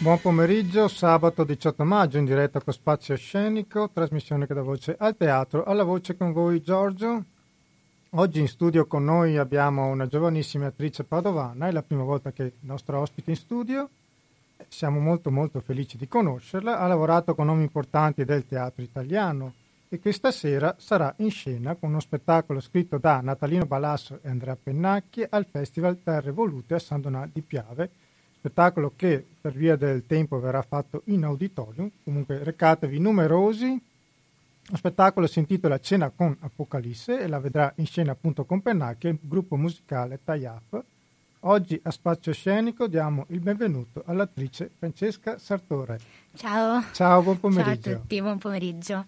Buon pomeriggio, sabato 18 maggio in diretta con Spazio Scenico, trasmissione che dà voce al teatro. Alla voce con voi Giorgio. Oggi in studio con noi abbiamo una giovanissima attrice padovana, è la prima volta che è nostra ospite in studio. Siamo molto molto felici di conoscerla, ha lavorato con nomi importanti del teatro italiano e questa sera sarà in scena con uno spettacolo scritto da Natalino Balasso e Andrea Pennacchi al Festival Terre Volute a San Donà di Piave spettacolo che per via del tempo verrà fatto in auditorium, comunque recatevi numerosi. Lo spettacolo si intitola Cena con Apocalisse e la vedrà in scena appunto con Pennacchi il gruppo musicale Tayaf. Oggi a Spazio Scenico diamo il benvenuto all'attrice Francesca Sartore. Ciao. Ciao, buon pomeriggio. Ciao a tutti, buon pomeriggio.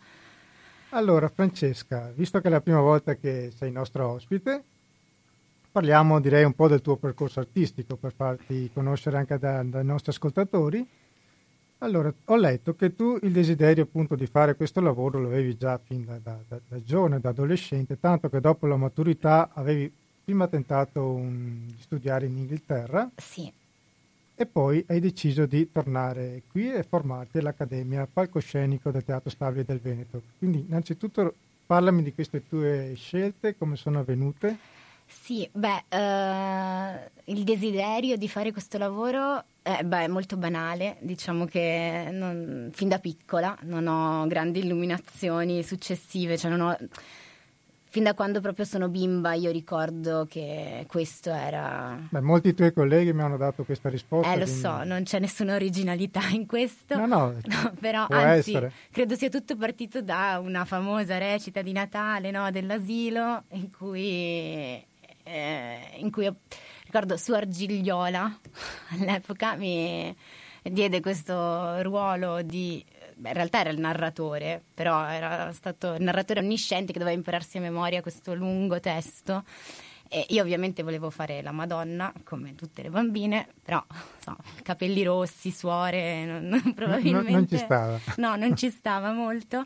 Allora Francesca, visto che è la prima volta che sei nostra ospite, parliamo direi un po' del tuo percorso artistico per farti conoscere anche da, dai nostri ascoltatori. Allora, ho letto che tu il desiderio appunto di fare questo lavoro lo avevi già fin da, da, da, da giovane, da adolescente, tanto che dopo la maturità avevi prima tentato un, di studiare in Inghilterra. Sì. E poi hai deciso di tornare qui e formarti all'Accademia Palcoscenico del Teatro Stabile del Veneto. Quindi innanzitutto parlami di queste tue scelte, come sono avvenute. Sì, beh, uh, il desiderio di fare questo lavoro eh, beh, è molto banale, diciamo che non, fin da piccola non ho grandi illuminazioni successive, cioè non ho, fin da quando proprio sono bimba io ricordo che questo era... Beh, molti tuoi colleghi mi hanno dato questa risposta. Eh, lo quindi... so, non c'è nessuna originalità in questo. No, no, no però anzi, essere. credo sia tutto partito da una famosa recita di Natale no, dell'asilo in cui eh, in cui ricordo su Argigliola all'epoca mi diede questo ruolo di beh, in realtà era il narratore, però era stato il narratore onnisciente che doveva impararsi a memoria questo lungo testo. E io ovviamente volevo fare la Madonna, come tutte le bambine, però so, capelli rossi, suore, non, probabilmente... No, non ci stava. No, non ci stava molto.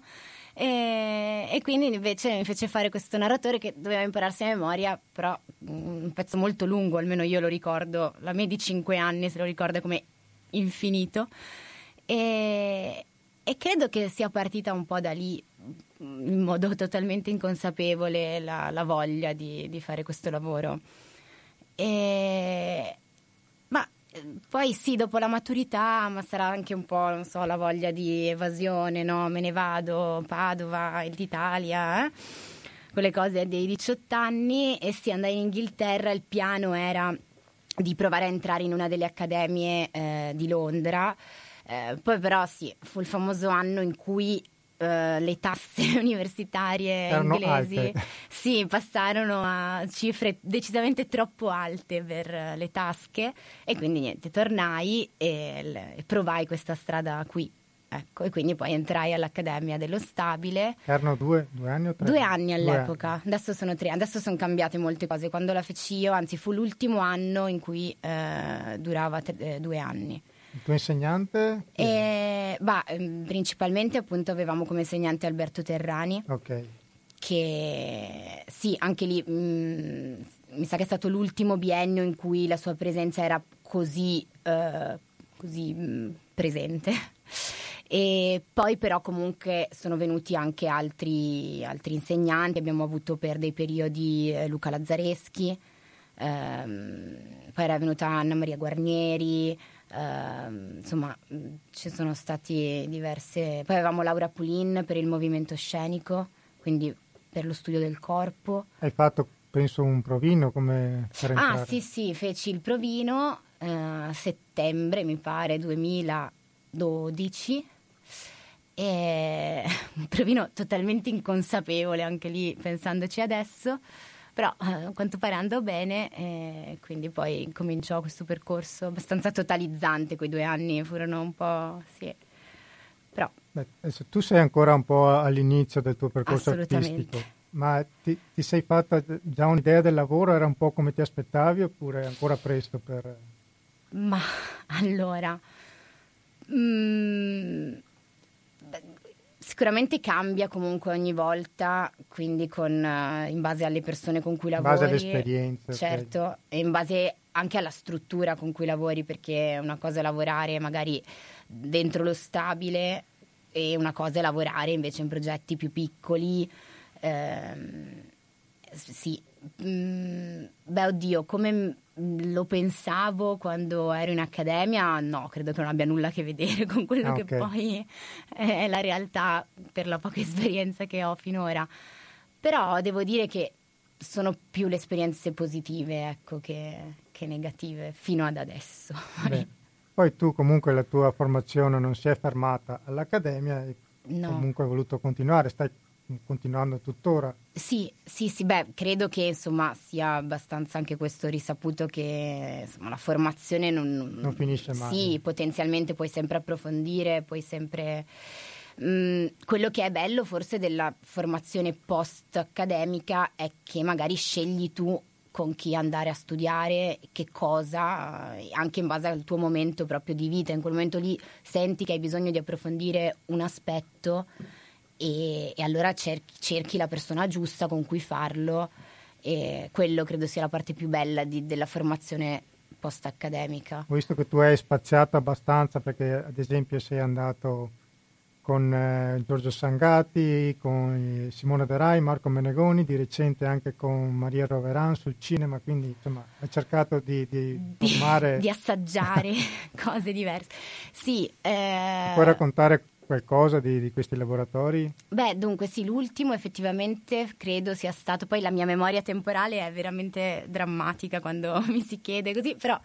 E, e, quindi invece mi fece fare questo narratore che doveva impararsi a memoria, però un pezzo molto lungo, almeno io lo ricordo, la mia di 5 anni se lo ricorda come infinito. E, e credo che sia partita un po' da lì, in modo totalmente inconsapevole, la, la voglia di, di, fare questo lavoro. E, poi sì, dopo la maturità, ma sarà anche un po', non so, la voglia di evasione, no? Me ne vado, Padova, l'Italia, eh? quelle cose dei 18 anni e sì, andai in Inghilterra, il piano era di provare a entrare in una delle accademie eh, di Londra. Eh, poi però sì, fu il famoso anno in cui Uh, le tasse universitarie Erano inglesi alte. sì, passarono a cifre decisamente troppo alte per uh, le tasche e quindi niente, tornai e, e provai questa strada qui. Ecco, e quindi poi entrai all'Accademia dello Stabile. Erano due, due anni o tre? Due anni all'epoca, due anni. adesso sono tre, adesso sono cambiate molte cose. Quando la feci io, anzi fu l'ultimo anno in cui uh, durava tre, due anni. Il tuo insegnante? Eh, bah, ehm, principalmente appunto avevamo come insegnante Alberto Terrani. Ok. Che sì, anche lì mh, mm, mi sa che è stato l'ultimo biennio in cui la sua presenza era così, uh, così mh, mm, presente. E poi però comunque sono venuti anche altri, altri insegnanti, abbiamo avuto per dei periodi eh, Luca Lazzareschi, ehm, poi era venuta Anna Maria Guarnieri, Uh, insomma, ci sono stati diverse. Poi avevamo Laura Pulin per il movimento scenico, quindi per lo studio del corpo. Hai fatto, penso, un provino come per entrare. Ah, sì, sì, feci il provino uh, a settembre, mi pare, 2012. E un provino totalmente inconsapevole, anche lì pensandoci adesso però a quanto pare andò bene e quindi poi cominciò questo percorso abbastanza totalizzante, quei due anni furono un po'... sì. Però... Beh, tu sei ancora un po' all'inizio del tuo percorso artistico, ma ti, ti, sei fatta già un'idea del lavoro? Era un po' come ti aspettavi oppure è ancora presto per... Ma allora... Mm, Sicuramente cambia comunque ogni volta, quindi con, uh, in base alle persone con cui lavori. In base all'esperienza. Certo, okay. e in base anche alla struttura con cui lavori, perché una cosa è lavorare magari dentro lo stabile e una cosa è lavorare invece in progetti più piccoli. Ehm, sì, mm, beh oddio, come lo pensavo quando ero in accademia, no, credo che non abbia nulla a che vedere con quello ah, okay. che poi è la realtà per la poca esperienza che ho finora. Però devo dire che sono più le esperienze positive ecco, che, che negative fino ad adesso. Beh, poi tu comunque la tua formazione non si è fermata all'accademia e no. comunque hai voluto continuare, stai continuando tuttora. Sì, sì, sì, beh, credo che insomma sia abbastanza anche questo risaputo che insomma, la formazione non, non finisce mai. Sì, potenzialmente puoi sempre approfondire, puoi sempre... Mm, quello che è bello forse della formazione post-accademica è che magari scegli tu con chi andare a studiare, che cosa, eh, anche in base al tuo momento proprio di vita. In quel momento lì senti che hai bisogno di approfondire un aspetto e, e allora cerchi, cerchi, la persona giusta con cui farlo e quello credo sia la parte più bella di, della formazione post-accademica. Ho visto che tu hai spaziato abbastanza perché ad esempio sei andato con eh, Giorgio Sangati, con Simone De Rai, Marco Menegoni, di recente anche con Maria Roveran sul cinema, quindi insomma hai cercato di, di, formare... di assaggiare cose diverse. Sì. Eh... Puoi raccontare qualcosa di, di, questi laboratori? Beh, dunque sì, l'ultimo effettivamente credo sia stato, poi la mia memoria temporale è veramente drammatica quando mi si chiede così, però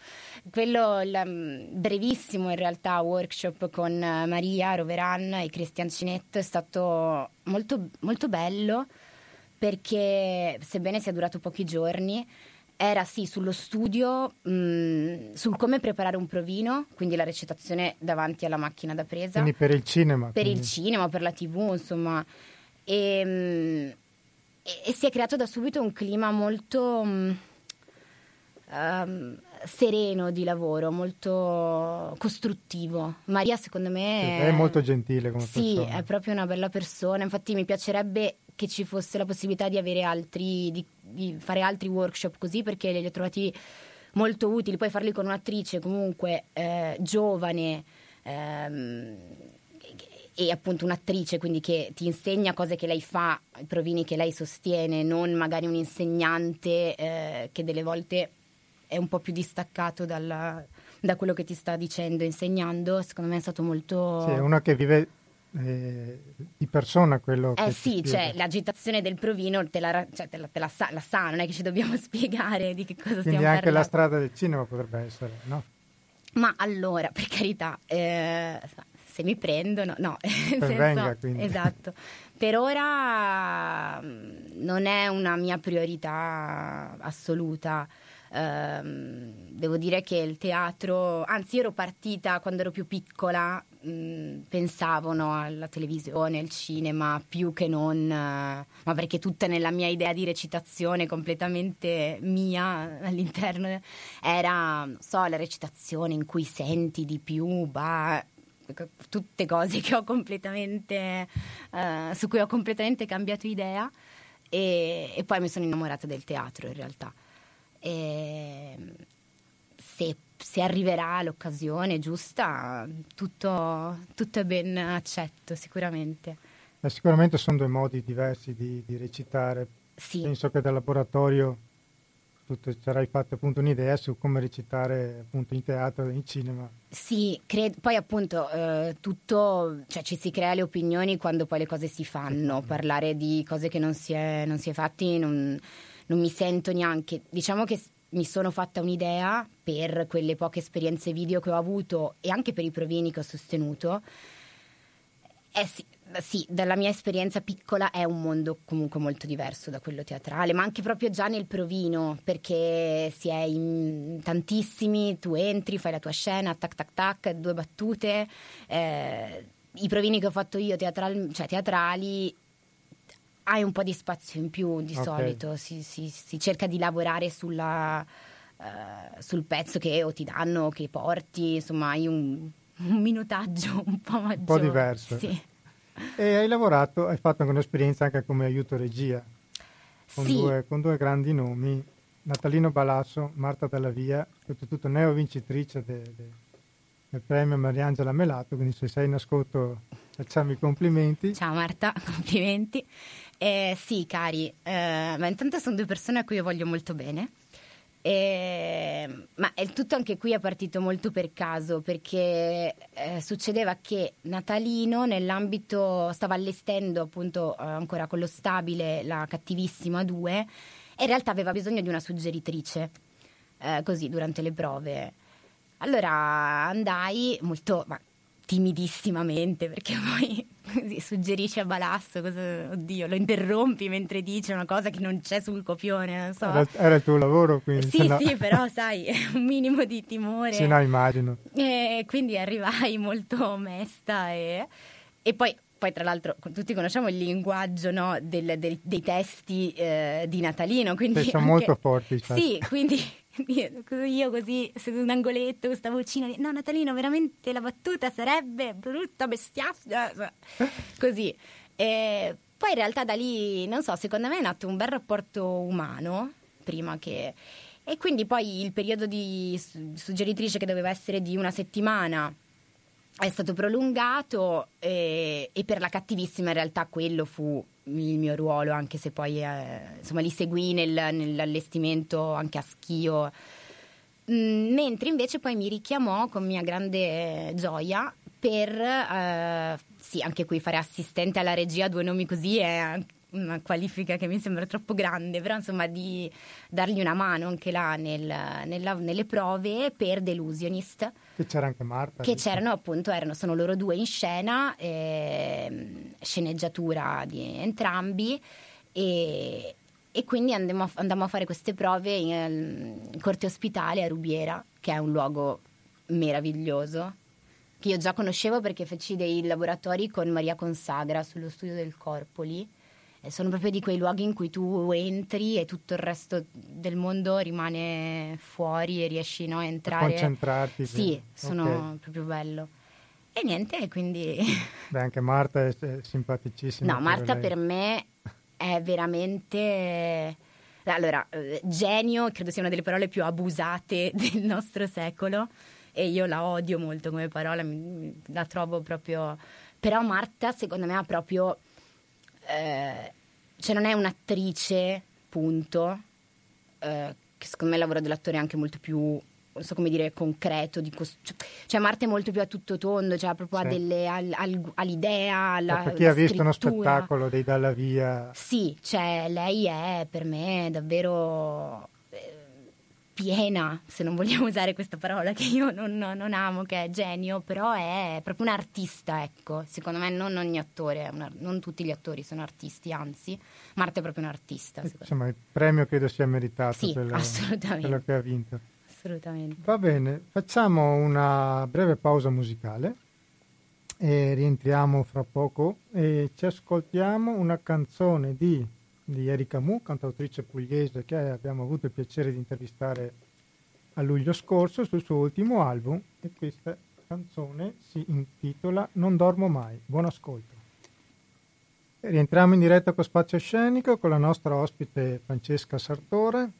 quello la, brevissimo in realtà workshop con Maria Roveran e Cristian Cinetto è stato molto, molto bello perché sebbene sia durato pochi giorni era sì sullo studio, mh, sul come preparare un provino, quindi la recitazione davanti alla macchina da presa. Quindi per il cinema. Per quindi. il cinema, per la tv, insomma. E, mh, e, e, si è creato da subito un clima molto mh, um, sereno di lavoro, molto costruttivo. Maria secondo me... È, è molto gentile come sì, persona. Sì, è proprio una bella persona. Infatti mi piacerebbe che ci fosse la possibilità di avere altri, di, di fare altri workshop così perché li ho trovati molto utili. Poi farli con un'attrice comunque eh, giovane. Ehm, e appunto un'attrice quindi che ti insegna cose che lei fa, i provini che lei sostiene, non magari un insegnante eh, che delle volte è un po' più distaccato dalla, da quello che ti sta dicendo, insegnando, secondo me è stato molto... Sì, una che vive eh, di persona quello eh che sì, cioè l'agitazione del provino te la, cioè, te la, te la, sa, la, sa, non è che ci dobbiamo spiegare di che cosa Quindi stiamo parlando. Quindi anche la strada del cinema potrebbe essere, no? Ma allora, per carità, eh, se mi prendono, no. venga, quindi. Esatto. Per ora mm, non è una mia priorità assoluta. Uh, devo dire che il teatro, anzi ero partita quando ero più piccola, mh, pensavano alla televisione, al cinema, più che non, uh, ma perché tutta nella mia idea di recitazione completamente mia all'interno era, non so, la recitazione in cui senti di più, bah, tutte cose che ho completamente, uh, su cui ho completamente cambiato idea e, e poi mi sono innamorata del teatro in realtà. E se, se arriverà l'occasione giusta, tutto, tutto è ben accetto sicuramente. Eh, sicuramente sono due modi diversi di, di recitare. Sì. Penso che dal laboratorio tu ti sarai fatto appunto un'idea su come recitare appunto in teatro e in cinema. Sì, credo, poi appunto eh, tutto, cioè ci si crea le opinioni quando poi le cose si fanno, parlare di cose che non si è, non si è fatti non, non mi sento neanche, diciamo che mi sono fatta un'idea per quelle poche esperienze video che ho avuto e anche per i provini che ho sostenuto. Eh sì, sì, dalla mia esperienza piccola è un mondo comunque molto diverso da quello teatrale, ma anche proprio già nel provino, perché si è in tantissimi, tu entri, fai la tua scena, tac tac tac, due battute. Eh, I provini che ho fatto io teatral, cioè teatrali hai un po' di spazio in più di okay. solito, si, si, si, cerca di lavorare sulla, uh, sul pezzo che o ti danno o che porti, insomma hai un, un minutaggio un po' maggiore. Un po' diverso. Sì. e hai lavorato, hai fatto anche un'esperienza anche come aiuto regia con, Sì. due, con due grandi nomi, Natalino Balasso, Marta Dalla Via, soprattutto neo vincitrice de- de- del premio Mariangela Melato, quindi se sei in ascolto facciamo i complimenti. Ciao Marta, complimenti. Eh, sì, cari, eh, ma intanto sono due persone a cui io voglio molto bene. Eh, ma il tutto anche qui è partito molto per caso perché eh, succedeva che Natalino nell'ambito stava allestendo appunto eh, ancora con lo stabile la cattivissima 2 e in realtà aveva bisogno di una suggeritrice eh, così durante le prove allora andai molto ma, timidissimamente perché poi suggerisci a Balasso cosa, oddio lo interrompi mentre dice una cosa che non c'è sul copione non so Era, era il tuo lavoro, quindi sì no- sì però sai un minimo di timore Sì, no, immagino. e quindi arrivai molto mesta e, e poi, poi, tra l'altro tutti conosciamo il linguaggio no, del- del- dei testi eh, di Natalino. Quindi Sì, sono anche- molto forti, sai. Sì, quindi io, così in un angoletto, questa vocina di no Natalino veramente la battuta sarebbe brutta bestiacia, così. E poi in realtà da lì, non so, secondo me è nato un bel rapporto umano prima che... E quindi poi il periodo di su- suggeritrice che doveva essere di una settimana è stato prolungato e, e per la cattivissima in realtà quello fu il mio ruolo, anche se poi eh, insomma li seguì nel- nell'allestimento anche a schio. Mm, mentre invece poi mi richiamò con mia grande gioia per, eh, sì, anche qui fare assistente alla regia, due nomi così è anche una qualifica che mi sembra troppo grande, però insomma di dargli una mano anche là nel- nella- nelle prove per Delusionist Che c'era anche Marta. che giusto? c'erano appunto, erano, sono loro due in scena, ehm, sceneggiatura di entrambi e, e quindi andammo a, andammo a fare queste prove in, in corte ospitale a Rubiera, che è un luogo meraviglioso, che io già conoscevo perché feci dei laboratori con Maria Consagra sullo studio del corpo lì. E sono proprio di quei luoghi in cui tu entri e tutto il resto del mondo rimane fuori e riesci no, a entrare. concentrarti, Sì, quindi. sono Ok. proprio bello. E niente, quindi... Beh, anche Marta è, è simpaticissima. No, Marta lei. per me è veramente... Allora, eh, genio credo sia una delle parole più abusate del nostro secolo e io la odio molto come parola, la trovo proprio... Però Marta secondo me ha proprio... eh, cioè non è un'attrice, punto, eh, che secondo me il lavoro dell'attore è anche molto più non so come dire concreto cos- cioè- cioè Marta è molto più a tutto tondo cioè proprio ha Sì. delle, al- al- all'idea alla, Ma per chi ha visto uno spettacolo dei Dalla Via, sì cioè lei è per me davvero piena se non vogliamo usare questa parola che io non, non amo che è genio però è proprio un artista ecco secondo me non ogni attore è un ar- non tutti gli attori sono artisti anzi Marta è proprio un artista me. insomma, il premio credo sia meritato Sì, quello, assolutamente. quello che ha vinto. assolutamente Va bene, facciamo una breve pausa musicale e rientriamo fra poco e ci ascoltiamo una canzone di, di Erika Mu, cantautrice pugliese che abbiamo avuto il piacere di intervistare a luglio scorso sul suo ultimo album e questa canzone si intitola Non dormo mai. Buon ascolto. Rientriamo in diretta con Spazio Scenico con la nostra ospite Francesca Sartore.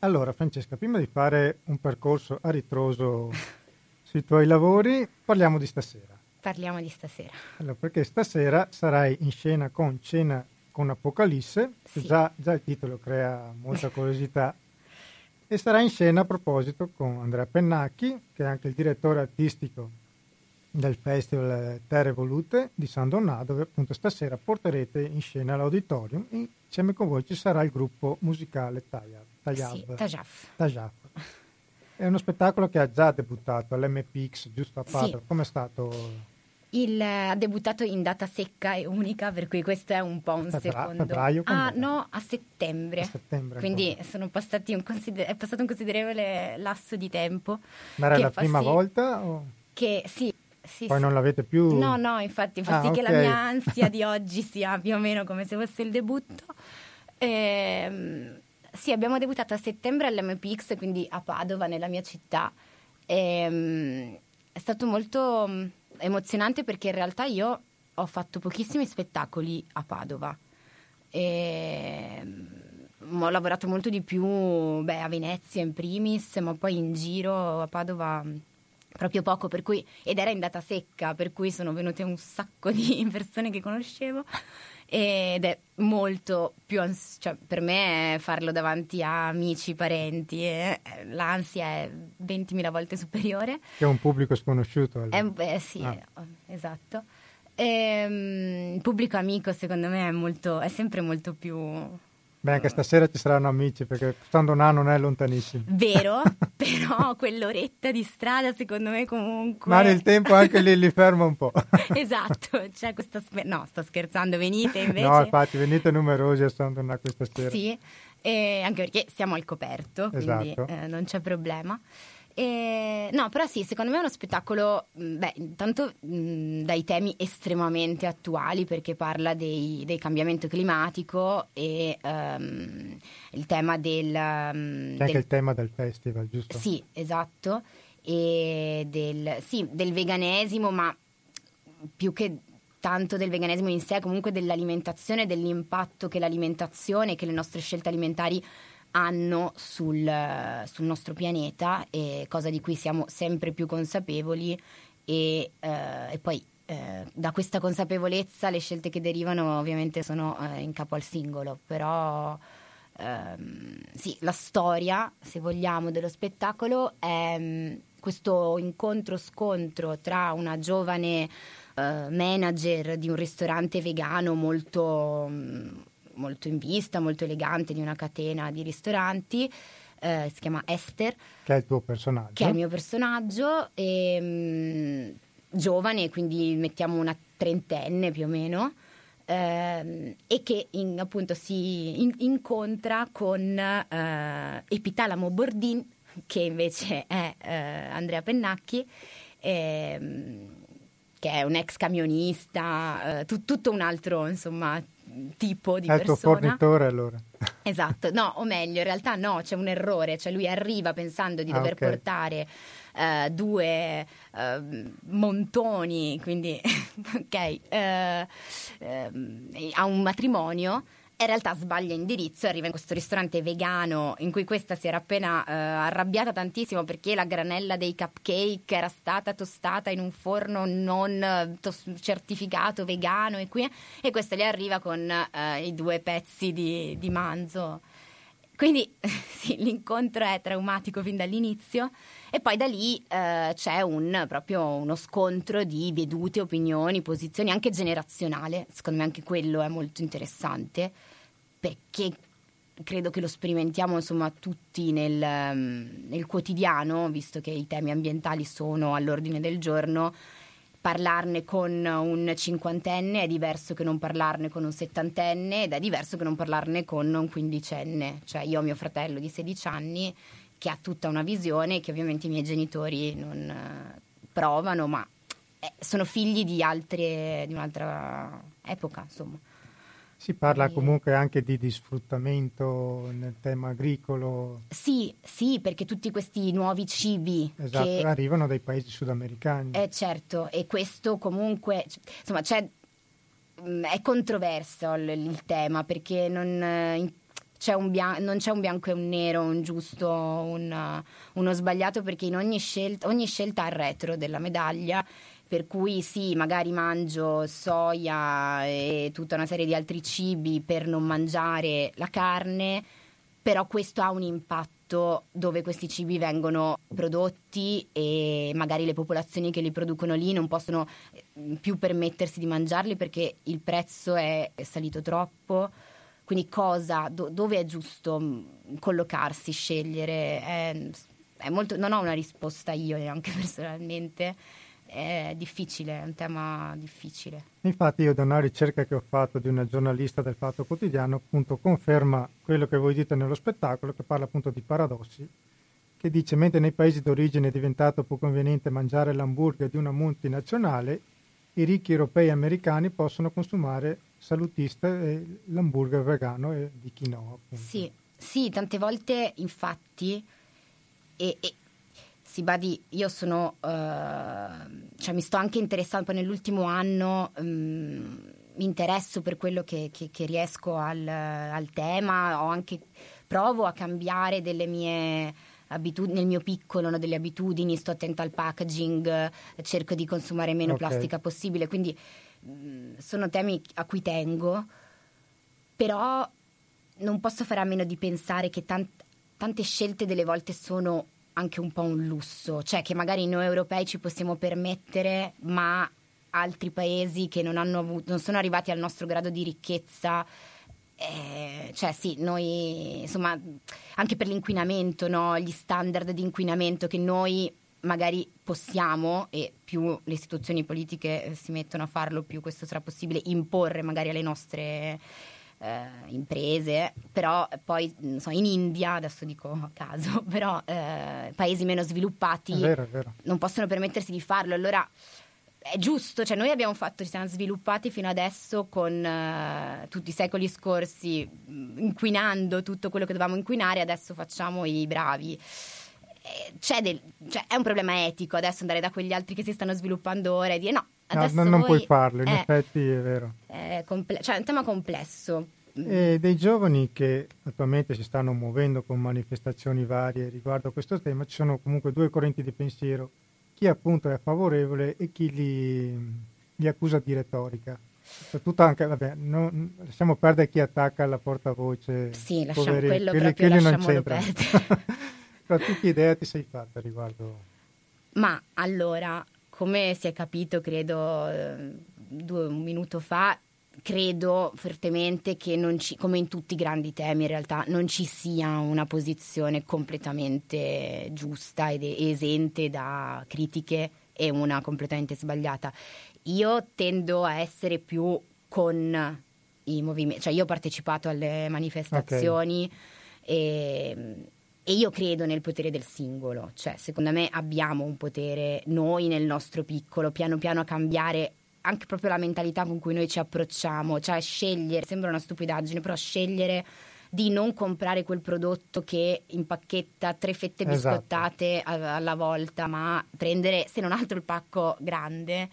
Allora, Francesca, prima di fare un percorso a ritroso sui tuoi lavori, parliamo di stasera. parliamo di stasera Allora, perché stasera sarai in scena con Cena con Apocalisse, Sì. già, già il titolo crea molta curiosità, e sarai in scena a proposito con Andrea Pennacchi, che è anche il direttore artistico del Festival Terre Volute di San Donnà, dove appunto stasera porterete in scena l'auditorium e insieme con voi ci sarà il gruppo musicale Tajab. Sì, Tajaf Tajaf. È uno spettacolo che ha già debuttato all'MPX, giusto a Sì. Padova. Com'è stato? Il, ha debuttato in data secca e unica, per cui questo è un po' un Febra- secondo. febbraio, ah, è? no, a settembre. A settembre Quindi ancora. sono passati un consider- è passato un considerevole lasso di tempo. Ma era la fa prima sì volta? O Che sì, sì, poi sì. non l'avete più? No, no, infatti fa Ah, sì che la mia ansia di oggi sia più o meno come se fosse il debutto. Ehm, sì, abbiamo debuttato a settembre all'MPX, quindi a Padova, nella mia città. Ehm, è stato molto emozionante perché in realtà io ho fatto pochissimi spettacoli a Padova. E ho lavorato molto di più beh, a Venezia in primis, ma poi in giro a Padova proprio poco, cui, ed era in data secca, per cui sono venute un sacco di persone che conoscevo ed è molto più ans- cioè, per me farlo davanti a amici, parenti, eh, l'ansia è 20.000 volte superiore. Che è un pubblico sconosciuto. Allora. Eh, sì, ah. esatto. E, um, il pubblico amico secondo me è, molto, è sempre molto più Beh, anche stasera ci saranno amici perché Sandonà non è lontanissimo. Vero, però quell'oretta di strada secondo me comunque... Ma nel tempo anche lì li ferma un po'. esatto, c'è questa... Sper- no, sto scherzando, venite invece. No, infatti venite numerosi a Sandonà questa sera. Sì, anche perché siamo al coperto, quindi esatto. eh, non c'è problema. E, no, però sì, secondo me è uno spettacolo, mm, beh, intanto mh, mm, dai temi estremamente attuali perché parla dei, del cambiamento climatico e um, il tema del... Um, C'è anche del, il tema del festival, giusto? Sì, esatto, e del, sì, del veganesimo, ma più che tanto del veganesimo in sé, comunque dell'alimentazione, dell'impatto che l'alimentazione, che le nostre scelte alimentari hanno sul, sul, nostro pianeta, e cosa di cui siamo sempre più consapevoli e, eh, e poi eh, da questa consapevolezza le scelte che derivano ovviamente sono eh, in capo al singolo, però ehm, sì, la storia, se vogliamo, dello spettacolo è mm, questo incontro-scontro tra una giovane eh, manager di un ristorante vegano molto... Mh, mm, molto in vista, molto elegante di una catena di ristoranti. Eh, si chiama Esther. Che è il tuo personaggio. Che è il mio personaggio. E, mh, mm, giovane, quindi mettiamo una trentenne più o meno. Eh, e che in, appunto si in, incontra con eh, Epitalamo Bordin, che invece è eh, Andrea Pennacchi. Ehm, che è un ex camionista, eh, tu, tutto un altro insomma, tipo di è persona. Tuo fornitore allora. Esatto, no, o meglio, in realtà no, c'è un errore, cioè lui arriva pensando di ah, dover okay. portare uh, due uh, montoni, quindi ok, uh, a un matrimonio in realtà sbaglia indirizzo arriva in questo ristorante vegano in cui questa si era appena eh, arrabbiata tantissimo perché la granella dei cupcake era stata tostata in un forno non eh, tos- certificato vegano e, qui, e questa gli arriva con eh, i due pezzi di, di manzo. Quindi sì, l'incontro è traumatico fin dall'inizio e poi da lì eh, c'è un, proprio uno scontro di vedute, opinioni, posizioni, anche generazionale. Secondo me anche quello è molto interessante perché credo che lo sperimentiamo insomma tutti nel, mm, nel quotidiano, visto che i temi ambientali sono all'ordine del giorno parlarne con un cinquantenne è diverso che non parlarne con un settantenne ed è diverso che non parlarne con un quindicenne. Cioè io ho mio fratello di 16 anni che ha tutta una visione che ovviamente i miei genitori non eh, provano, ma eh, sono figli di, altre, di un'altra epoca, insomma. Si parla comunque anche di, di, sfruttamento nel tema agricolo. Sì, sì, perché tutti questi nuovi cibi esatto, che... arrivano dai paesi sudamericani. Eh, certo, e questo comunque, insomma, c'è, mm, è controverso il, il tema perché non, eh, c'è bian- non c'è un bianco e un nero, un giusto, un, uno sbagliato, perché in ogni scelta, ogni scelta ha il retro della medaglia. Per cui sì, magari mangio soia e tutta una serie di altri cibi per non mangiare la carne, però questo ha un impatto dove questi cibi vengono prodotti e magari le popolazioni che li producono lì non possono eh, più permettersi di mangiarli perché il prezzo è salito troppo quindi cosa, do, dove è giusto mm, collocarsi, scegliere? È, è molto, non ho una risposta io neanche personalmente, è difficile, è un tema difficile. Infatti io da una ricerca che ho fatto di una giornalista del Fatto Quotidiano appunto conferma quello che voi dite nello spettacolo che parla appunto di paradossi che dice mentre nei paesi d'origine è diventato più conveniente mangiare l'hamburger di una multinazionale i ricchi europei e americani possono consumare salutista e l'hamburger vegano e di quinoa. Sì, sì, tante volte infatti e, e si badi, io sono, uh, cioè mi sto anche interessando, poi nell'ultimo anno um, mi interesso per quello che, che, che riesco al, al, tema, ho anche, provo a cambiare delle mie abitudini, nel mio piccolo, no, delle abitudini, sto attenta al packaging, cerco di consumare meno okay. plastica possibile, quindi um, sono temi a cui tengo, però non posso fare a meno di pensare che tant- tante scelte delle volte sono anche un po' un lusso, cioè che magari noi europei ci possiamo permettere, ma altri paesi che non, avuto, non sono arrivati al nostro grado di ricchezza, eh, cioè sì, noi insomma anche per l'inquinamento, no? gli standard di inquinamento che noi magari possiamo e più le istituzioni politiche si mettono a farlo, più questo sarà possibile imporre magari alle nostre eh, imprese, però poi so, in India, adesso dico a caso, però eh, paesi meno sviluppati è vero, è vero. non possono permettersi di farlo. Allora è giusto, cioè noi abbiamo fatto, ci siamo sviluppati fino adesso con uh, tutti i secoli scorsi, inquinando tutto quello che dovevamo inquinare, adesso facciamo i bravi. C'è del, cioè, è un problema etico adesso andare da quegli altri che si stanno sviluppando ora e dire no, No, non, non puoi farlo, in eh, effetti è vero. È, comple- cioè, è un tema complesso. E dei giovani che attualmente si stanno muovendo con manifestazioni varie riguardo a questo tema, ci sono comunque due correnti di pensiero, chi appunto è favorevole e chi li, li accusa di retorica. Soprattutto anche, vabbè, non, lasciamo perdere chi attacca la portavoce. Sì, lasciamo poveri, quello quelli, proprio quelli non c'entrano. Però tu che idea ti sei fatta riguardo? Ma allora, come si è capito, credo, eh, due, un minuto fa, credo fortemente che non ci, come in tutti i grandi temi in realtà, non ci sia una posizione completamente giusta ed esente da critiche e una completamente sbagliata. Io tendo a essere più con i movimenti, cioè io ho partecipato alle manifestazioni okay. e e io credo nel potere del singolo, cioè secondo me abbiamo un potere noi nel nostro piccolo, piano piano a cambiare anche proprio la mentalità con cui noi ci approcciamo, cioè scegliere, sembra una stupidaggine, però scegliere di non comprare quel prodotto che impacchetta tre fette esatto. biscottate esatto. alla volta, ma prendere, se non altro, il pacco grande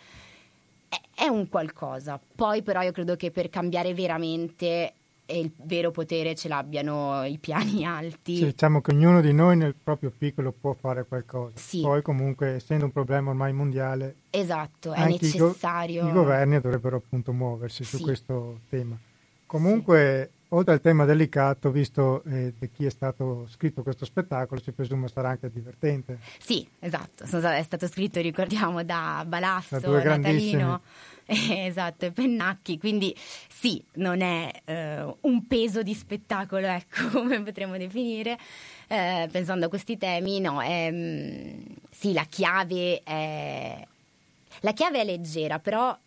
è un qualcosa. Poi però io credo che per cambiare veramente e il vero potere ce l'abbiano i piani alti. Sì, diciamo che ognuno di noi nel proprio piccolo può fare qualcosa. Sì. Poi comunque, essendo un problema ormai mondiale, esatto, è necessario. I, go- I, governi dovrebbero appunto muoversi sì. su questo tema. Comunque. Oltre al tema delicato, visto eh, di chi è stato scritto questo spettacolo, si presume sarà anche divertente. Sì, esatto, è stato scritto, ricordiamo, da Balasso, da Natalino esatto, e Pennacchi, quindi sì, non è eh, un peso di spettacolo, ecco, come potremmo definire, eh, pensando a questi temi, no, è, mm, sì, la chiave è... La chiave è leggera, però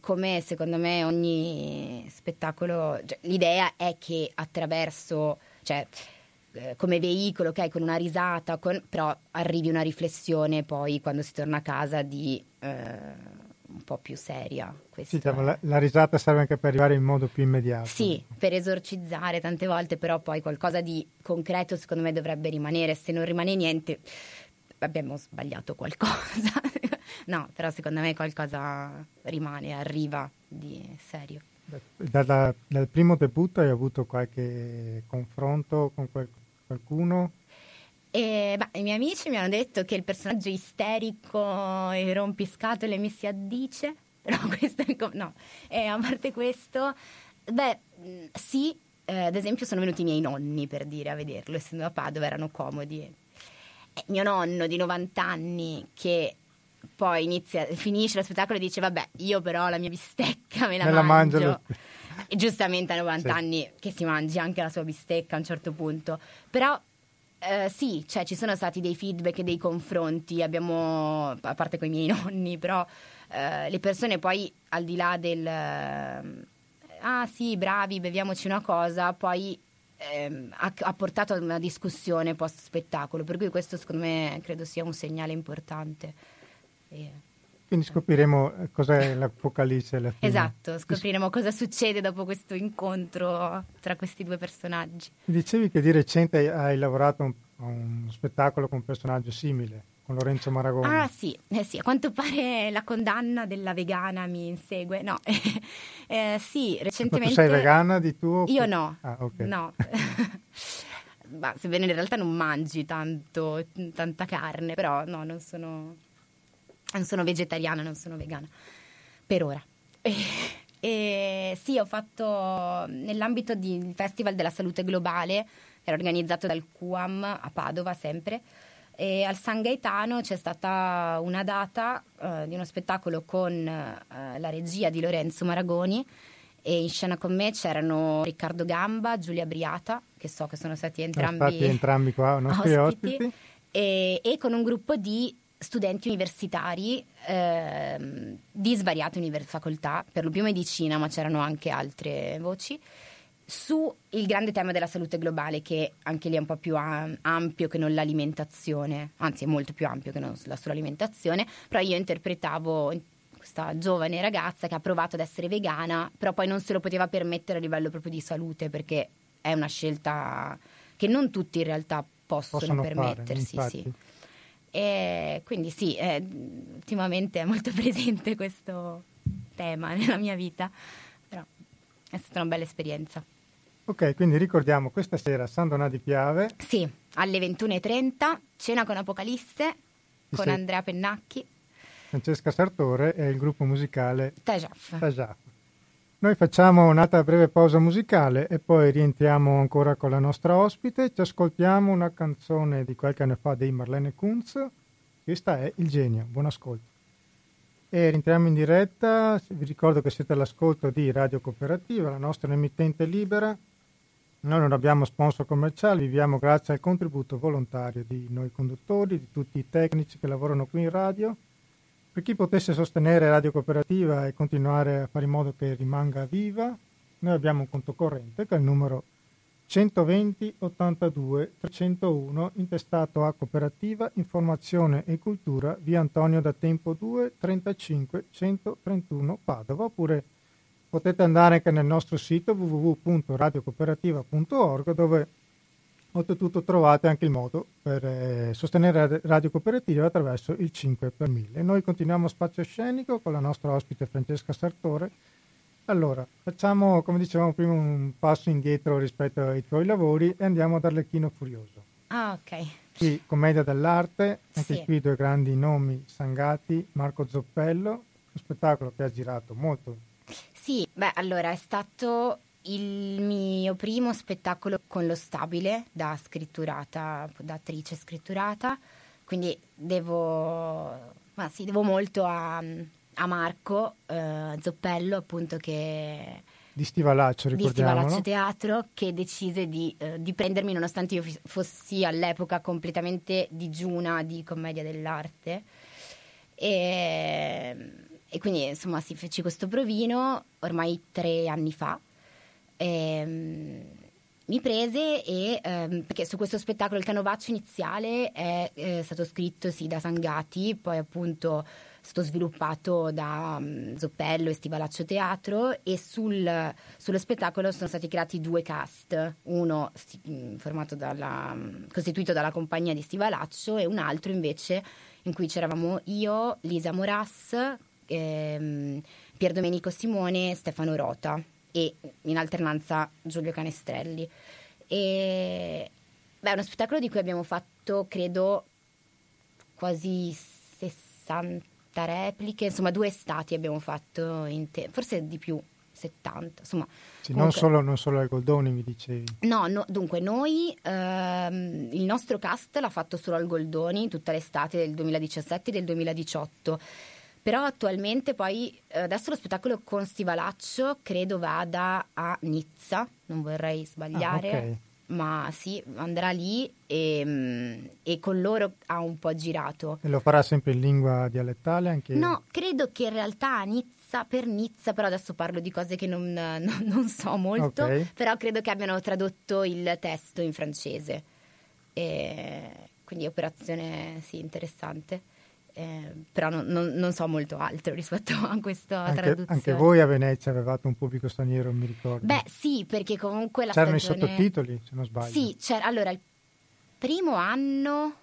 come secondo me ogni spettacolo, cioè, l'idea è che attraverso, cioè, eh, come veicolo, ok, con una risata, con, però arrivi una riflessione poi quando si torna a casa di... Eh, un po' più seria. Sì, diciamo, la, la, risata serve anche per arrivare in modo più immediato. Sì, per esorcizzare tante volte, però poi qualcosa di concreto secondo me dovrebbe rimanere. Se non rimane niente, abbiamo sbagliato qualcosa. no, però secondo me qualcosa rimane, arriva di serio. Dalla, dal primo debutto hai avuto qualche confronto con quel, qualcuno? E, beh, I miei amici mi hanno detto che il personaggio isterico e rompiscatole mi si addice, però questo è com- no. E a parte questo, beh, sì, eh, ad esempio sono venuti i miei nonni per dire a vederlo, essendo a Padova erano comodi. E mio nonno di 90 anni che poi inizia, finisce lo spettacolo e dice vabbè io però la mia bistecca me la, me la mangio. mangio. E giustamente a 90 sì. anni che si mangi anche la sua bistecca a un certo punto. Però Uh, sì, cioè ci sono stati dei feedback e dei confronti, abbiamo, a parte con i miei nonni, però uh, le persone poi al di là del uh, ah sì, bravi, beviamoci una cosa, poi ehm, ha, ha, portato a una discussione post spettacolo, per cui questo secondo me credo sia un segnale importante. E... Quindi scopriremo cos'è l'Apocalisse alla fine. Esatto, scopriremo cosa succede dopo questo incontro tra questi due personaggi. Dicevi che di recente hai lavorato un spettacolo con un personaggio simile, con Lorenzo Maragoni. Ah sì, eh sì, a quanto pare la condanna della vegana mi insegue. No, eh, sì, recentemente... Ma tu sei vegana di tuo? Io no, ah, okay. no. Ma, sebbene in realtà non mangi tanto, tanta carne, però no, non sono, non sono vegetariana, non sono vegana, per ora. E, e sì, ho fatto nell'ambito del Festival della Salute Globale, era organizzato dal QAM a Padova sempre, e al San Gaetano c'è stata una data uh, di uno spettacolo con uh, la regia di Lorenzo Maragoni e in scena con me c'erano Riccardo Gamba, Giulia Briata, che so che sono stati entrambi, sono stati entrambi qua, nostri ospiti, ospiti. E, e, con un gruppo di studenti universitari eh, di svariate univers- facoltà, per lo più medicina, ma c'erano anche altre voci su il grande tema della salute globale, che anche lì è un po' più ampio che non l'alimentazione, anzi è molto più ampio che non la sola alimentazione, però io interpretavo questa giovane ragazza che ha provato ad essere vegana, però poi non se lo poteva permettere a livello proprio di salute, perché è una scelta che non tutti in realtà possono, possono permettersi. Fare, sì. E quindi sì, eh, ultimamente è molto presente questo tema nella mia vita, però è stata una bella esperienza. Ok, quindi ricordiamo questa sera San Donà di Piave. Sì, alle 21.30, cena con Apocalisse, con? Andrea Pennacchi. Francesca Sartore e il gruppo musicale Tajaf. Tajaf. Noi facciamo un'altra breve pausa musicale e poi rientriamo ancora con la nostra ospite. Ci ascoltiamo una canzone di qualche anno fa dei Marlene Kunz. Questa è Il genio. Buon ascolto. E rientriamo in diretta. Vi ricordo che siete all'ascolto di Radio Cooperativa, la nostra emittente libera noi non abbiamo sponsor commerciali, viviamo grazie al contributo volontario di noi conduttori, di tutti i tecnici che lavorano qui in radio. Per chi potesse sostenere Radio Cooperativa e continuare a fare in modo che rimanga viva, noi abbiamo un conto corrente che è il numero 120 82 301 intestato a Cooperativa Informazione e Cultura via Antonio da Tempo 2 35 131 Padova oppure potete andare anche nel nostro sito www.radiocooperativa.org dove oltretutto trovate anche il modo per eh, sostenere Radio Cooperativa attraverso il 5 per 1000. Noi continuiamo spazio scenico con la nostra ospite Francesca Sartore. Allora, facciamo, come dicevamo prima, un passo indietro rispetto ai tuoi lavori e andiamo ad Arlecchino Furioso. Ah, ok. Qui, commedia dell'arte, anche sì. qui due grandi nomi, Sangati, Marco Zoppello, un spettacolo che ha girato molto sì, beh, allora è stato il mio primo spettacolo con lo stabile da scritturata, da attrice scritturata, quindi devo, ma sì, devo molto a, a Marco eh, Zoppello, appunto che di Stivalaccio, ricordiamo. Di Stivalaccio Teatro, che decise di, eh, di, prendermi nonostante io fossi all'epoca completamente digiuna di commedia dell'arte. E e quindi insomma si fece questo provino ormai tre anni fa. Ehm, mi prese e ehm, perché su questo spettacolo il canovaccio iniziale è, è stato scritto sì da Sangati, poi appunto è stato sviluppato da um, Zoppello e Stivalaccio Teatro e sul, sullo spettacolo sono stati creati due cast, uno sti, dalla, costituito dalla compagnia di Stivalaccio e un altro invece in cui c'eravamo io, Lisa Moras, ehm, Pier Domenico Simone e Stefano Rota e in alternanza Giulio Canestrelli. E, beh, è uno spettacolo di cui abbiamo fatto, credo, quasi 60 repliche, insomma due estati abbiamo fatto, te- forse di più, 70, insomma. Sì, comunque... non, solo, non solo ai Goldoni mi dicevi. No, no dunque noi, ehm, il nostro cast l'ha fatto solo al Goldoni tutta l'estate del 2017 e del 2018 però attualmente poi eh, adesso lo spettacolo con Stivalaccio credo vada a Nizza, non vorrei sbagliare. Ah, okay. Ma sì, andrà lì e, mm, e, con loro ha un po' girato. E lo farà sempre in lingua dialettale anche? No, credo che in realtà a Nizza, per Nizza, però adesso parlo di cose che non, non, non so molto, okay. però credo che abbiano tradotto il testo in francese. E quindi operazione sì, interessante. Eh, però non, non, non, so molto altro rispetto a questa anche, traduzione. Anche voi a Venezia avevate un pubblico straniero, mi ricordo. Beh, sì, perché comunque la C'erano stagione... i sottotitoli, se non sbaglio. Sì, c'era. Allora, il primo anno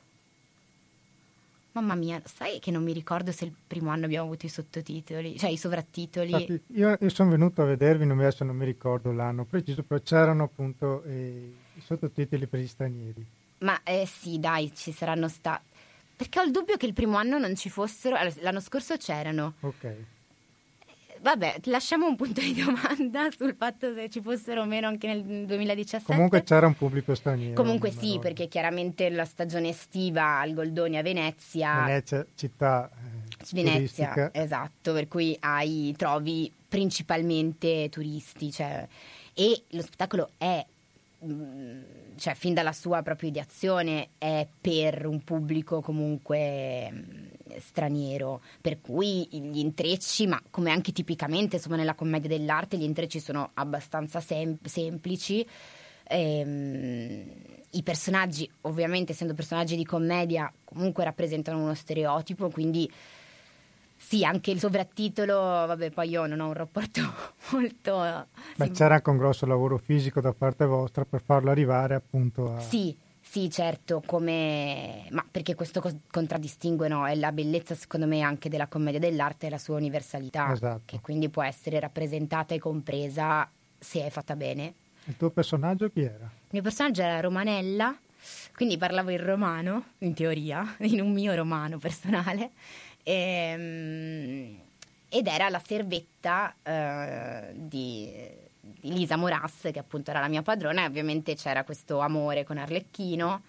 Mamma mia, sai che non mi ricordo se il primo anno abbiamo avuto i sottotitoli, cioè i sovrattitoli. Infatti, io, io sono venuto a vedervi, non mi, adesso non mi ricordo l'anno preciso, però c'erano appunto eh, i sottotitoli per gli stranieri. Ma eh sì, dai, ci saranno stati. Perché ho il dubbio che il primo anno non ci fossero. L'anno scorso c'erano. Ok. Vabbè, lasciamo un punto di domanda sul fatto se ci fossero o meno anche nel 2017. Comunque c'era un pubblico straniero. Comunque sì, perché chiaramente la stagione estiva al Goldoni a Venezia. Venezia, città. Eh, Venezia, turistica. esatto, per cui hai, trovi principalmente turisti. Cioè, e lo spettacolo è mm, cioè fin dalla sua propria ideazione è per un pubblico comunque mm, straniero, per cui gli intrecci, ma come anche tipicamente insomma nella commedia dell'arte, gli intrecci sono abbastanza sem- semplici. Ehm, I personaggi, ovviamente essendo personaggi di commedia, comunque rappresentano uno stereotipo, quindi sì, anche il sovrattitolo, vabbè, poi io non ho un rapporto molto... Beh, sì. c'era anche un grosso lavoro fisico da parte vostra per farlo arrivare appunto a... Sì, sì, certo, come... ma perché questo co- contraddistingue no? è la bellezza secondo me anche della commedia dell'arte e la sua universalità, Esatto. che quindi può essere rappresentata e compresa se è fatta bene. Il tuo personaggio chi era? Il mio personaggio era Romanella, quindi parlavo in romano, in teoria, in un mio romano personale, ehm, ed era la servetta eh, di, di Lisa Moras, che appunto era la mia padrona, e ovviamente c'era questo amore con Arlecchino.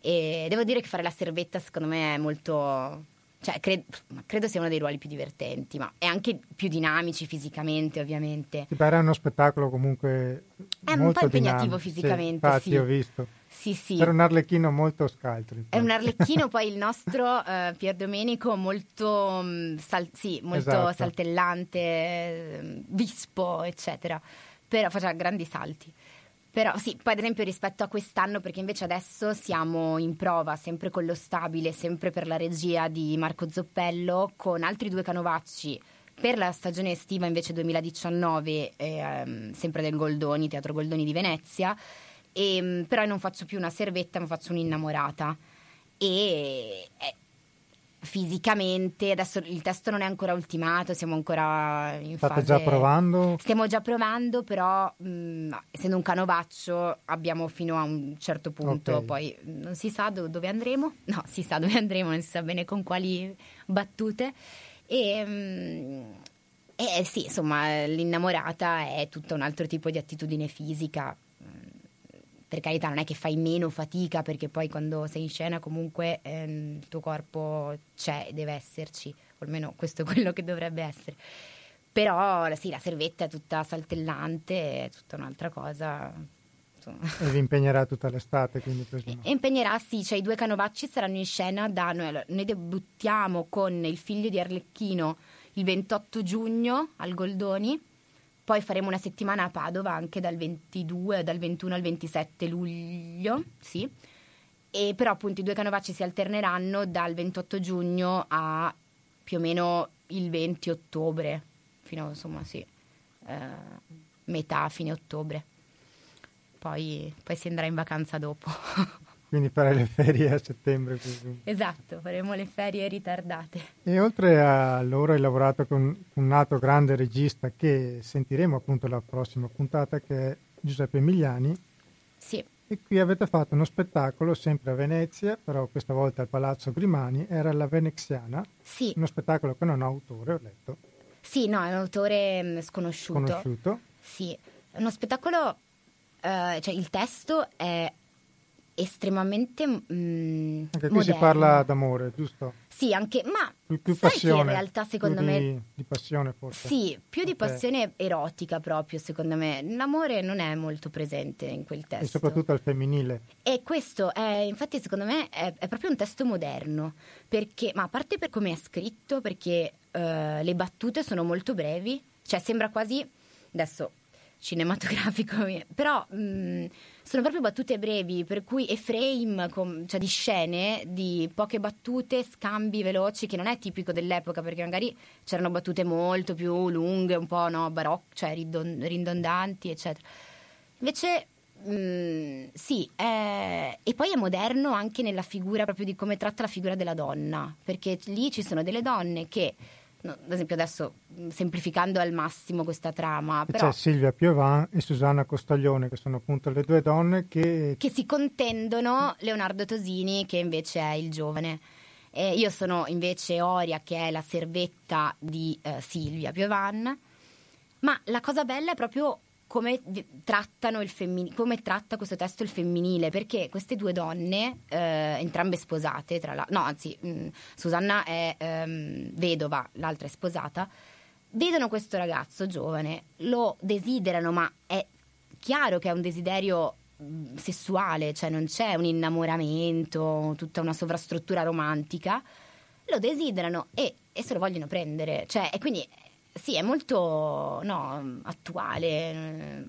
E devo dire che fare la servetta secondo me è molto. Cioè, cre- credo sia uno dei ruoli più divertenti, ma è anche più dinamici fisicamente, ovviamente. Ti pare uno spettacolo comunque È un po' impegnativo dinamico. fisicamente, Sì, infatti sì. ho visto. Sì, sì. Era un arlecchino molto scaltro. È un arlecchino, poi il nostro eh, Pier Domenico molto, mm, sal- sì, molto Esatto. saltellante, eh, vispo, eccetera. Però faceva grandi salti. Però sì, poi ad esempio rispetto a quest'anno, perché invece adesso siamo in prova, sempre con lo stabile, sempre per la regia di Marco Zoppello, con altri due canovacci per la stagione estiva invece 2019, ehm, sempre del Goldoni, Teatro Goldoni di Venezia. E, mm, però non faccio più una servetta, ma faccio un'innamorata. E eh, fisicamente, adesso il testo non è ancora ultimato, siamo ancora in State fase... già provando? Stiamo già provando, però mh, essendo un canovaccio abbiamo fino a un certo punto, Ok. poi non si sa do- dove andremo, no, si sa dove andremo, non si sa bene con quali battute. E, mh, e sì, insomma, l'innamorata è tutto un altro tipo di attitudine fisica. Per carità, non è che fai meno fatica perché poi quando sei in scena comunque ehm, il tuo corpo c'è, deve esserci, o almeno questo è quello che dovrebbe essere. Però sì, la servetta è tutta saltellante, è tutta un'altra cosa. Insomma. E vi impegnerà tutta l'estate, quindi presumo. E impegnerà, sì, cioè i due canovacci saranno in scena da noi. noi debuttiamo con il figlio di Arlecchino il 28 giugno al Goldoni, poi faremo una settimana a Padova anche dal 22, dal 21 al 27 luglio, sì. E però appunto i due canovacci si alterneranno dal 28 giugno a più o meno il 20 ottobre, fino insomma sì, eh, metà, fine ottobre. Poi, poi si andrà in vacanza dopo. Quindi farai le ferie a settembre, presumo. esatto, faremo le ferie ritardate. E oltre a loro hai lavorato con un altro grande regista che sentiremo appunto la prossima puntata che è Giuseppe Emiliani Sì, e qui avete fatto uno spettacolo sempre a Venezia, però questa volta al Palazzo Grimani, era la Veneziana, sì, uno spettacolo che non ha autore, ho letto, sì, no, è un autore mh, sconosciuto. conosciuto. Sì, uno spettacolo, eh, cioè il testo è estremamente mm, Anche qui si moderno. parla d'amore, giusto? Sì, anche, ma Più, più sai passione. che in realtà secondo me Di, di passione forse. Sì, più di Ok. passione erotica proprio, secondo me. L'amore non è molto presente in quel testo. E soprattutto al femminile. E questo è, infatti, secondo me, è, è proprio un testo moderno. Perché, ma a parte per come è scritto, perché eh, le battute sono molto brevi, cioè sembra quasi adesso cinematografico, però mh, sono proprio battute brevi, per cui e frame, com- cioè di scene, di poche battute, scambi veloci, che non è tipico dell'epoca, perché magari c'erano battute molto più lunghe, un po' no, barocche, cioè ridon- ridondanti, eccetera. Invece Mm, sì, eh, e poi è moderno anche nella figura proprio di come tratta la figura della donna, perché lì ci sono delle donne che, ad esempio adesso semplificando al massimo questa trama, però, c'è Silvia Piovan e Susanna Costaglione che sono appunto le due donne che... che si contendono Leonardo Tosini che invece è il giovane. Eh, io sono invece Oria che è la servetta di eh, Silvia Piovan, ma la cosa bella è proprio come trattano il femminile, come tratta questo testo il femminile, perché queste due donne, eh, entrambe sposate, tra la, no, anzi, mh, mm, Susanna è ehm, vedova, l'altra è sposata, vedono questo ragazzo giovane, lo desiderano, ma è chiaro che è un desiderio mm, sessuale, cioè non c'è un innamoramento, tutta una sovrastruttura romantica, lo desiderano e, e se lo vogliono prendere, cioè, e quindi sì, è molto no, attuale.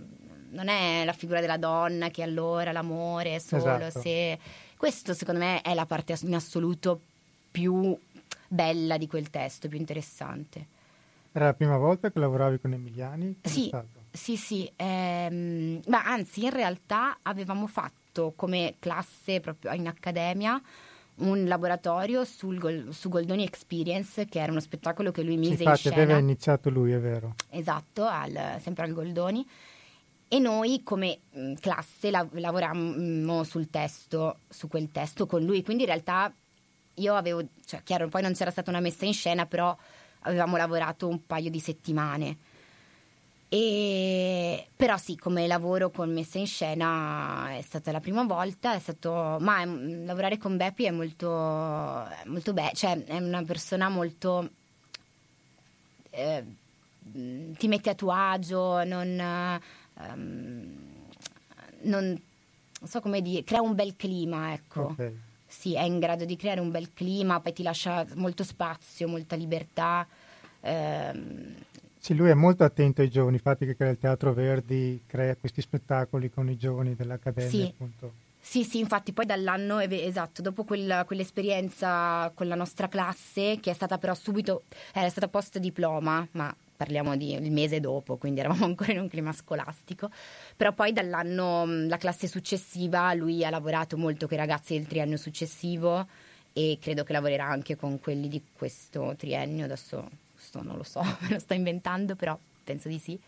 Non è la figura della donna che allora l'amore è solo esatto. se. Questo, secondo me, è la parte in assoluto più bella di quel testo, più interessante. Era la prima volta che lavoravi con Emiliani? sì, sì, sì. Ehm, ma anzi, in realtà avevamo fatto come classe proprio in accademia un laboratorio sul, su Goldoni Experience, che era uno spettacolo che lui mise sì, infatti, in scena. aveva iniziato lui, è vero. Esatto, al, sempre al Goldoni. E noi come mh, classe la, lavorammo sul testo, su quel testo con lui. Quindi in realtà io avevo, cioè chiaro, poi non c'era stata una messa in scena, però avevamo lavorato un paio di settimane. E, però sì, come lavoro con messa in scena è stata la prima volta, è stato, ma è, lavorare con Beppi è molto, molto bello, cioè è una persona molto... Eh, ti mette a tuo agio, non, um, non, non, so come dire, crea un bel clima, ecco. Okay. Sì, è in grado di creare un bel clima, poi ti lascia molto spazio, molta libertà. Ehm, sì, lui è molto attento ai giovani, infatti che crea il Teatro Verdi, crea questi spettacoli con i giovani dell'Accademia. Sì. Appunto. Sì, sì, infatti poi dall'anno, esatto, dopo quella, quell'esperienza con la nostra classe, che è stata però subito, era stata post diploma, ma parliamo di il mese dopo, quindi eravamo ancora in un clima scolastico, però poi dall'anno, la classe successiva, lui ha lavorato molto con i ragazzi del triennio successivo e credo che lavorerà anche con quelli di questo triennio, adesso questo non lo so, me lo sto inventando, però penso di sì.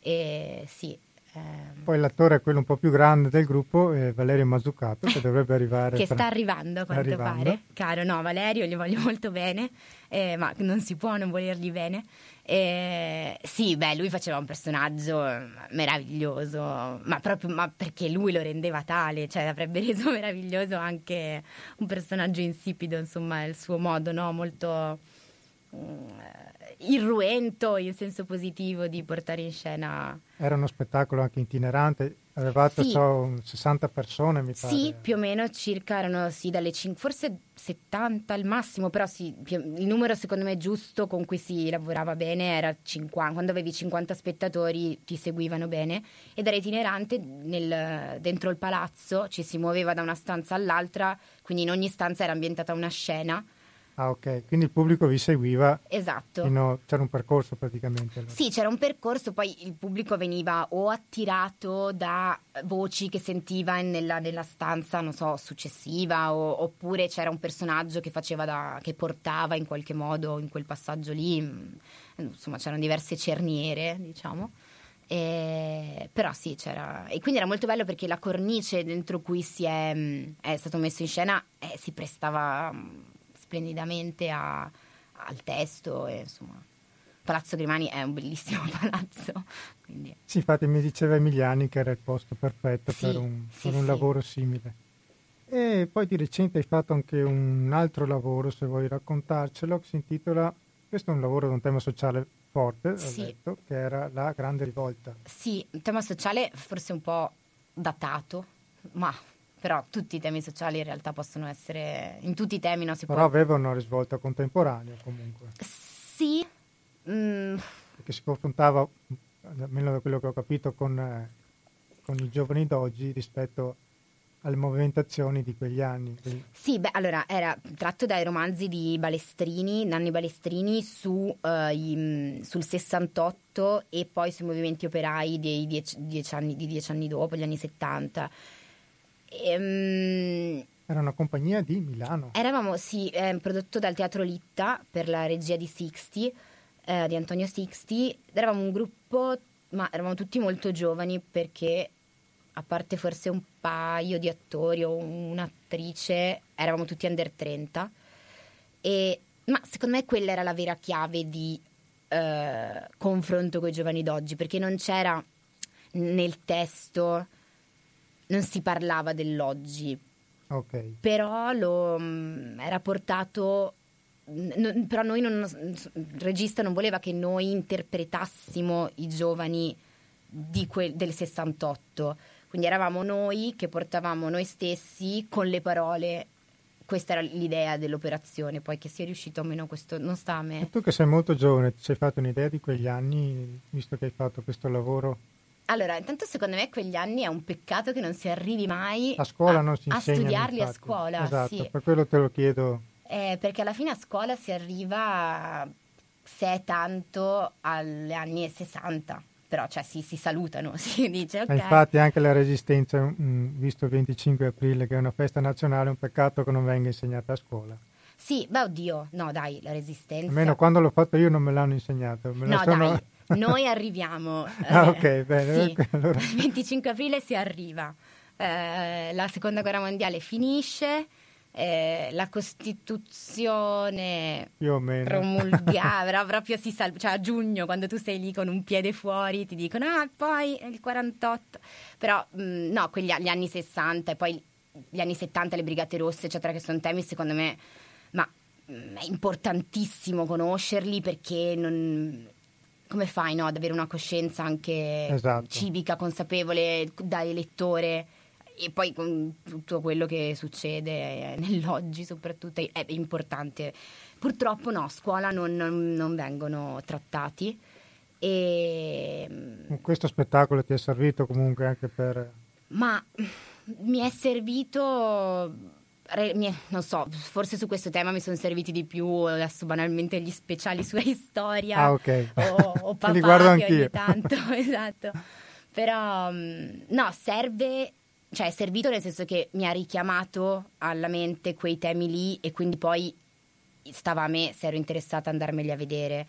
E sì. Ehm... Poi l'attore è quello un po' più grande del gruppo, è Valerio Mazzucato, che dovrebbe arrivare. che sta arrivando a quanto arrivando. pare. Caro, no, Valerio gli voglio molto bene, eh, ma non si può non volergli bene. Eh, sì, beh, lui faceva un personaggio meraviglioso, ma proprio ma perché lui lo rendeva tale, cioè avrebbe reso meraviglioso anche un personaggio insipido, insomma, il suo modo, no? Molto mm, irruento in senso positivo di portare in scena. Era uno spettacolo anche itinerante, avevate sì. so, 60 persone mi pare. Sì, più o meno circa erano sì, dalle 5, forse 70 al massimo, però sì, il numero secondo me giusto con cui si lavorava bene era 50, quando avevi 50 spettatori ti seguivano bene ed era itinerante nel, dentro il palazzo, ci si muoveva da una stanza all'altra, quindi in ogni stanza era ambientata una scena Ah, ok, quindi il pubblico vi seguiva. Esatto. No, c'era un percorso praticamente. Allora. Sì, c'era un percorso, poi il pubblico veniva o attirato da voci che sentiva nella, nella stanza, non so, successiva, o, oppure c'era un personaggio che faceva da, che portava in qualche modo in quel passaggio lì. Mm, insomma, c'erano diverse cerniere, diciamo. E, però sì, c'era. E quindi era molto bello perché la cornice dentro cui si è, mm, è stato messo in scena eh, si prestava mm, splendidamente a, al testo e insomma. Palazzo Grimani è un bellissimo palazzo. Quindi. Sì, infatti mi diceva Emiliani che era il posto perfetto sì, per un, sì, per un sì. lavoro simile. E poi di recente hai fatto anche un altro lavoro, se vuoi raccontarcelo, che si intitola, questo è un lavoro di un tema sociale forte, detto, che era la grande rivolta. Sì, un tema sociale forse un po' datato, ma però tutti i temi sociali in realtà possono essere, in tutti i temi non si Però può... aveva una risvolta contemporanea comunque. Sì. Mm. Perché si confrontava, almeno da quello che ho capito, con, eh, con i giovani d'oggi rispetto alle movimentazioni di quegli anni. Sì, beh, allora era tratto dai romanzi di Balestrini, Nanni Balestrini su, uh, i, sul 68 e poi sui movimenti operai dei dieci, dieci anni, di dieci anni dopo, gli anni 70. Ehm, era una compagnia di Milano. Eravamo, sì, eh, prodotto dal Teatro Litta per la regia di Sixti, eh, di Antonio Sixti. Eravamo un gruppo, ma eravamo tutti molto giovani perché a parte forse un paio di attori o un'attrice, eravamo tutti under 30. E, ma secondo me quella era la vera chiave di eh, confronto con i giovani d'oggi, perché non c'era nel testo, non si parlava dell'oggi. Okay. Però lo, mm, era portato No, però noi non, il regista non voleva che noi interpretassimo i giovani que, del 68 quindi eravamo noi che portavamo noi stessi con le parole. Questa era l'idea dell'operazione, poi che sia riuscito o meno questo non sta a me. E tu che sei molto giovane, ti sei fatto un'idea di quegli anni, visto che hai fatto questo lavoro? Allora, intanto secondo me quegli anni è un peccato che non si arrivi mai a, scuola a, non si a studiarli infatti. a scuola. Esatto, sì. per quello te lo chiedo. Eh, perché alla fine a scuola si arriva, se è tanto, agli anni 60 però cioè, si, si, salutano, si dice ok. infatti anche la resistenza, mh, visto il 25 aprile che è una festa nazionale, è un peccato che non venga insegnata a scuola. Sì, beh oddio, no dai, la resistenza... Almeno quando l'ho fatto io non me l'hanno insegnato. Me no sono... dai, noi arriviamo. ah ok, bene. Sì, allora. Il 25 aprile si arriva, eh, la seconda guerra mondiale finisce eh, la Costituzione promulgata proprio si sal- cioè a giugno quando tu sei lì con un piede fuori ti dicono ah poi il 48 però mh, mm, no quegli gli anni 60 e poi gli anni 70 le Brigate Rosse eccetera che sono temi secondo me ma mh, mm, è importantissimo conoscerli perché non come fai no, ad avere una coscienza anche esatto. civica consapevole da elettore e poi con tutto quello che succede nell'oggi soprattutto è importante. Purtroppo no, a scuola non, non, non vengono trattati. E... Questo spettacolo ti è servito comunque anche per... Ma mi è servito, non so, forse su questo tema mi sono serviti di più adesso banalmente gli speciali su storia ah, okay. o, o papà li guardo anch'io. ogni tanto, esatto. Però no, serve cioè è servito nel senso che mi ha richiamato alla mente quei temi lì e quindi poi stava a me se ero interessata ad andarmeli a vedere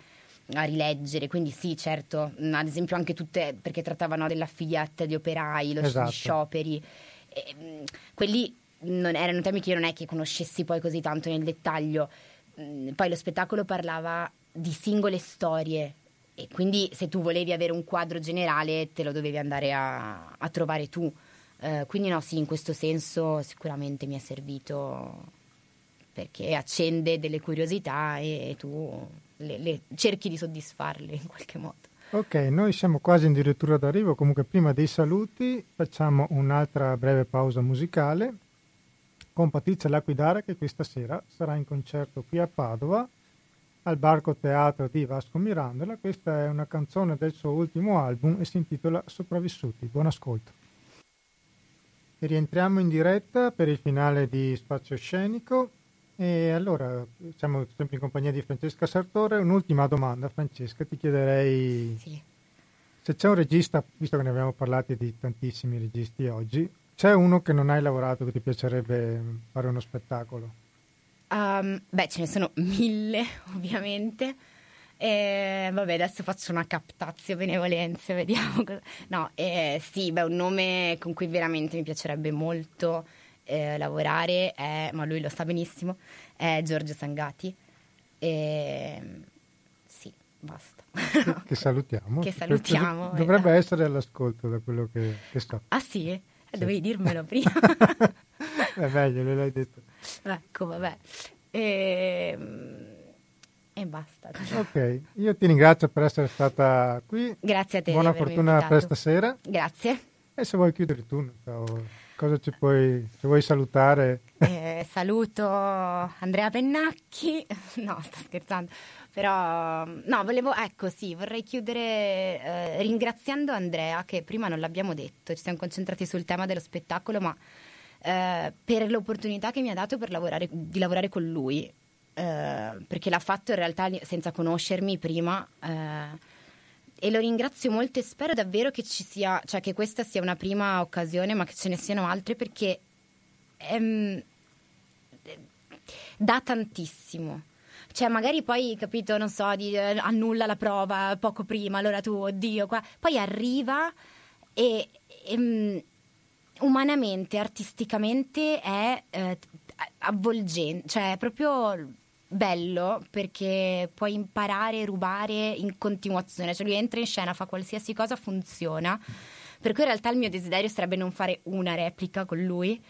a rileggere, quindi sì, certo, mm, ad esempio anche tutte perché trattavano della figlietta di operai, lo esatto. scioperi, e, mm, quelli non erano temi che io non è che conoscessi poi così tanto nel dettaglio. Mm, poi lo spettacolo parlava di singole storie e quindi se tu volevi avere un quadro generale te lo dovevi andare a, a trovare tu. Eh, quindi no, sì, in questo senso sicuramente mi è servito perché accende delle curiosità e, e tu le, le cerchi di soddisfarle in qualche modo. Ok, noi siamo quasi addirittura d'arrivo, comunque prima dei saluti facciamo un'altra breve pausa musicale con Patrizia Laquidara che questa sera sarà in concerto qui a Padova al Barco Teatro di Vasco Mirandola. Questa è una canzone del suo ultimo album e si intitola Sopravvissuti. Buon ascolto. E rientriamo in diretta per il finale di Spazio Scenico. E allora, siamo sempre in compagnia di Francesca Sartore. Un'ultima domanda, Francesca, ti chiederei sì. se c'è un regista, visto che ne abbiamo parlato di tantissimi registi oggi, c'è uno che non hai lavorato che ti piacerebbe fare uno spettacolo? Um, beh, ce ne sono mille, ovviamente. E, vabbè, adesso faccio una captazio benevolenze, vediamo. Cosa... No, eh, sì, beh, un nome con cui veramente mi piacerebbe molto eh, lavorare è, ma lui lo sa benissimo, è Giorgio Sangati. E, sì, basta. Che, che salutiamo. che salutiamo. Dovrebbe esatto. essere all'ascolto da quello che, che so. Ah sì? Eh. Dovevi dirmelo prima. è meglio, l'hai detto. Ecco, vabbè. E, e basta. Ok, io ti ringrazio per essere stata qui. Grazie a te. Buona fortuna invitato. per stasera. Grazie. E se vuoi chiudere tu, cosa ci puoi, se vuoi salutare. Eh, saluto Andrea Pennacchi, no sto scherzando, però no, volevo, ecco sì, vorrei chiudere eh, ringraziando Andrea che prima non l'abbiamo detto, ci siamo concentrati sul tema dello spettacolo ma eh, per l'opportunità che mi ha dato lavorare, di lavorare con lui, eh, perché l'ha fatto in realtà senza conoscermi prima. Eh, e lo ringrazio molto e spero davvero che ci sia, cioè che questa sia una prima occasione, ma che ce ne siano altre perché ehm, dà tantissimo. Cioè, magari poi, capito, non so, di, eh, annulla la prova poco prima, allora tu, oddio, qua. Poi arriva e, e um, umanamente, artisticamente è eh, avvolgente, cioè è proprio bello perché puoi imparare e rubare in continuazione, cioè lui entra in scena, fa qualsiasi cosa, funziona. Per cui in realtà il mio desiderio sarebbe non fare una replica con lui,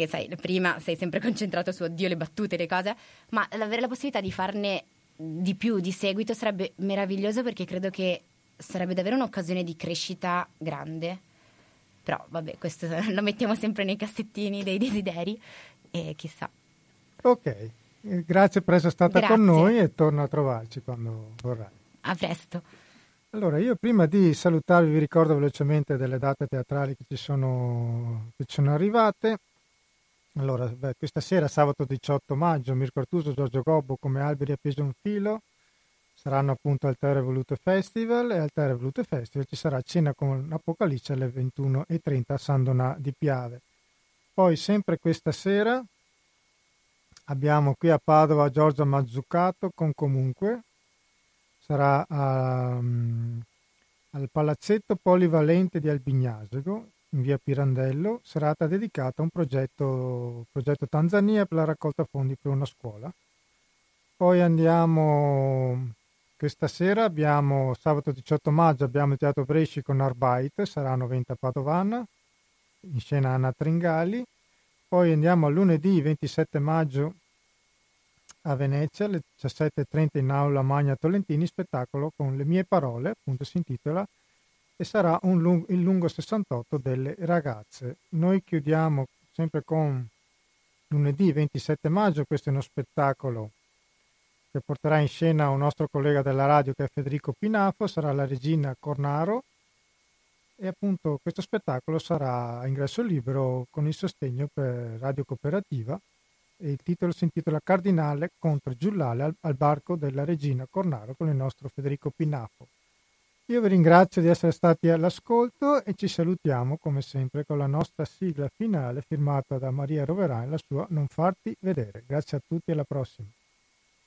che sai, prima sei sempre concentrato su oddio le battute, le cose, ma avere la possibilità di farne di più di seguito sarebbe meraviglioso perché credo che sarebbe davvero un'occasione di crescita grande. Però vabbè, questo lo mettiamo sempre nei cassettini dei desideri e chissà. Ok, Grazie per essere stata Grazie. con noi e torno a trovarci quando vorrai. A presto. Allora, io prima di salutarvi vi ricordo velocemente delle date teatrali che ci sono, che ci sono arrivate. Allora, beh, questa sera, sabato 18 maggio, Mirko Artuso Giorgio Gobbo come alberi appesi a un filo. Saranno appunto al Terra Volute Festival e al Terra Volute Festival ci sarà cena con Apocalisse alle 21.30 a San Donà di Piave. Poi sempre questa sera Abbiamo qui a Padova Giorgia Mazzucato con comunque, sarà um, al Palazzetto Polivalente di Albignasego in via Pirandello, serata dedicata a un progetto, progetto Tanzania per la raccolta fondi per una scuola. Poi andiamo, questa sera abbiamo, sabato 18 maggio abbiamo il Teatro Bresci con Arbeit, saranno 20 a Padovana, in scena Anna Tringali. Poi andiamo a lunedì 27 maggio a Venezia alle 17.30 in aula Magna Tolentini, spettacolo con le mie parole, appunto si intitola, e sarà lungo, il lungo 68 delle ragazze. Noi chiudiamo sempre con lunedì 27 maggio, questo è uno spettacolo che porterà in scena un nostro collega della radio che è Federico Pinafo, sarà la regina Cornaro e appunto questo spettacolo sarà a ingresso libero con il sostegno per Radio Cooperativa e il titolo si intitola Cardinale contro Giullale al, al barco della regina Cornaro con il nostro Federico Pinafo. Io vi ringrazio di essere stati all'ascolto e ci salutiamo come sempre con la nostra sigla finale firmata da Maria Roverà e la sua Non farti vedere. Grazie a tutti e alla prossima.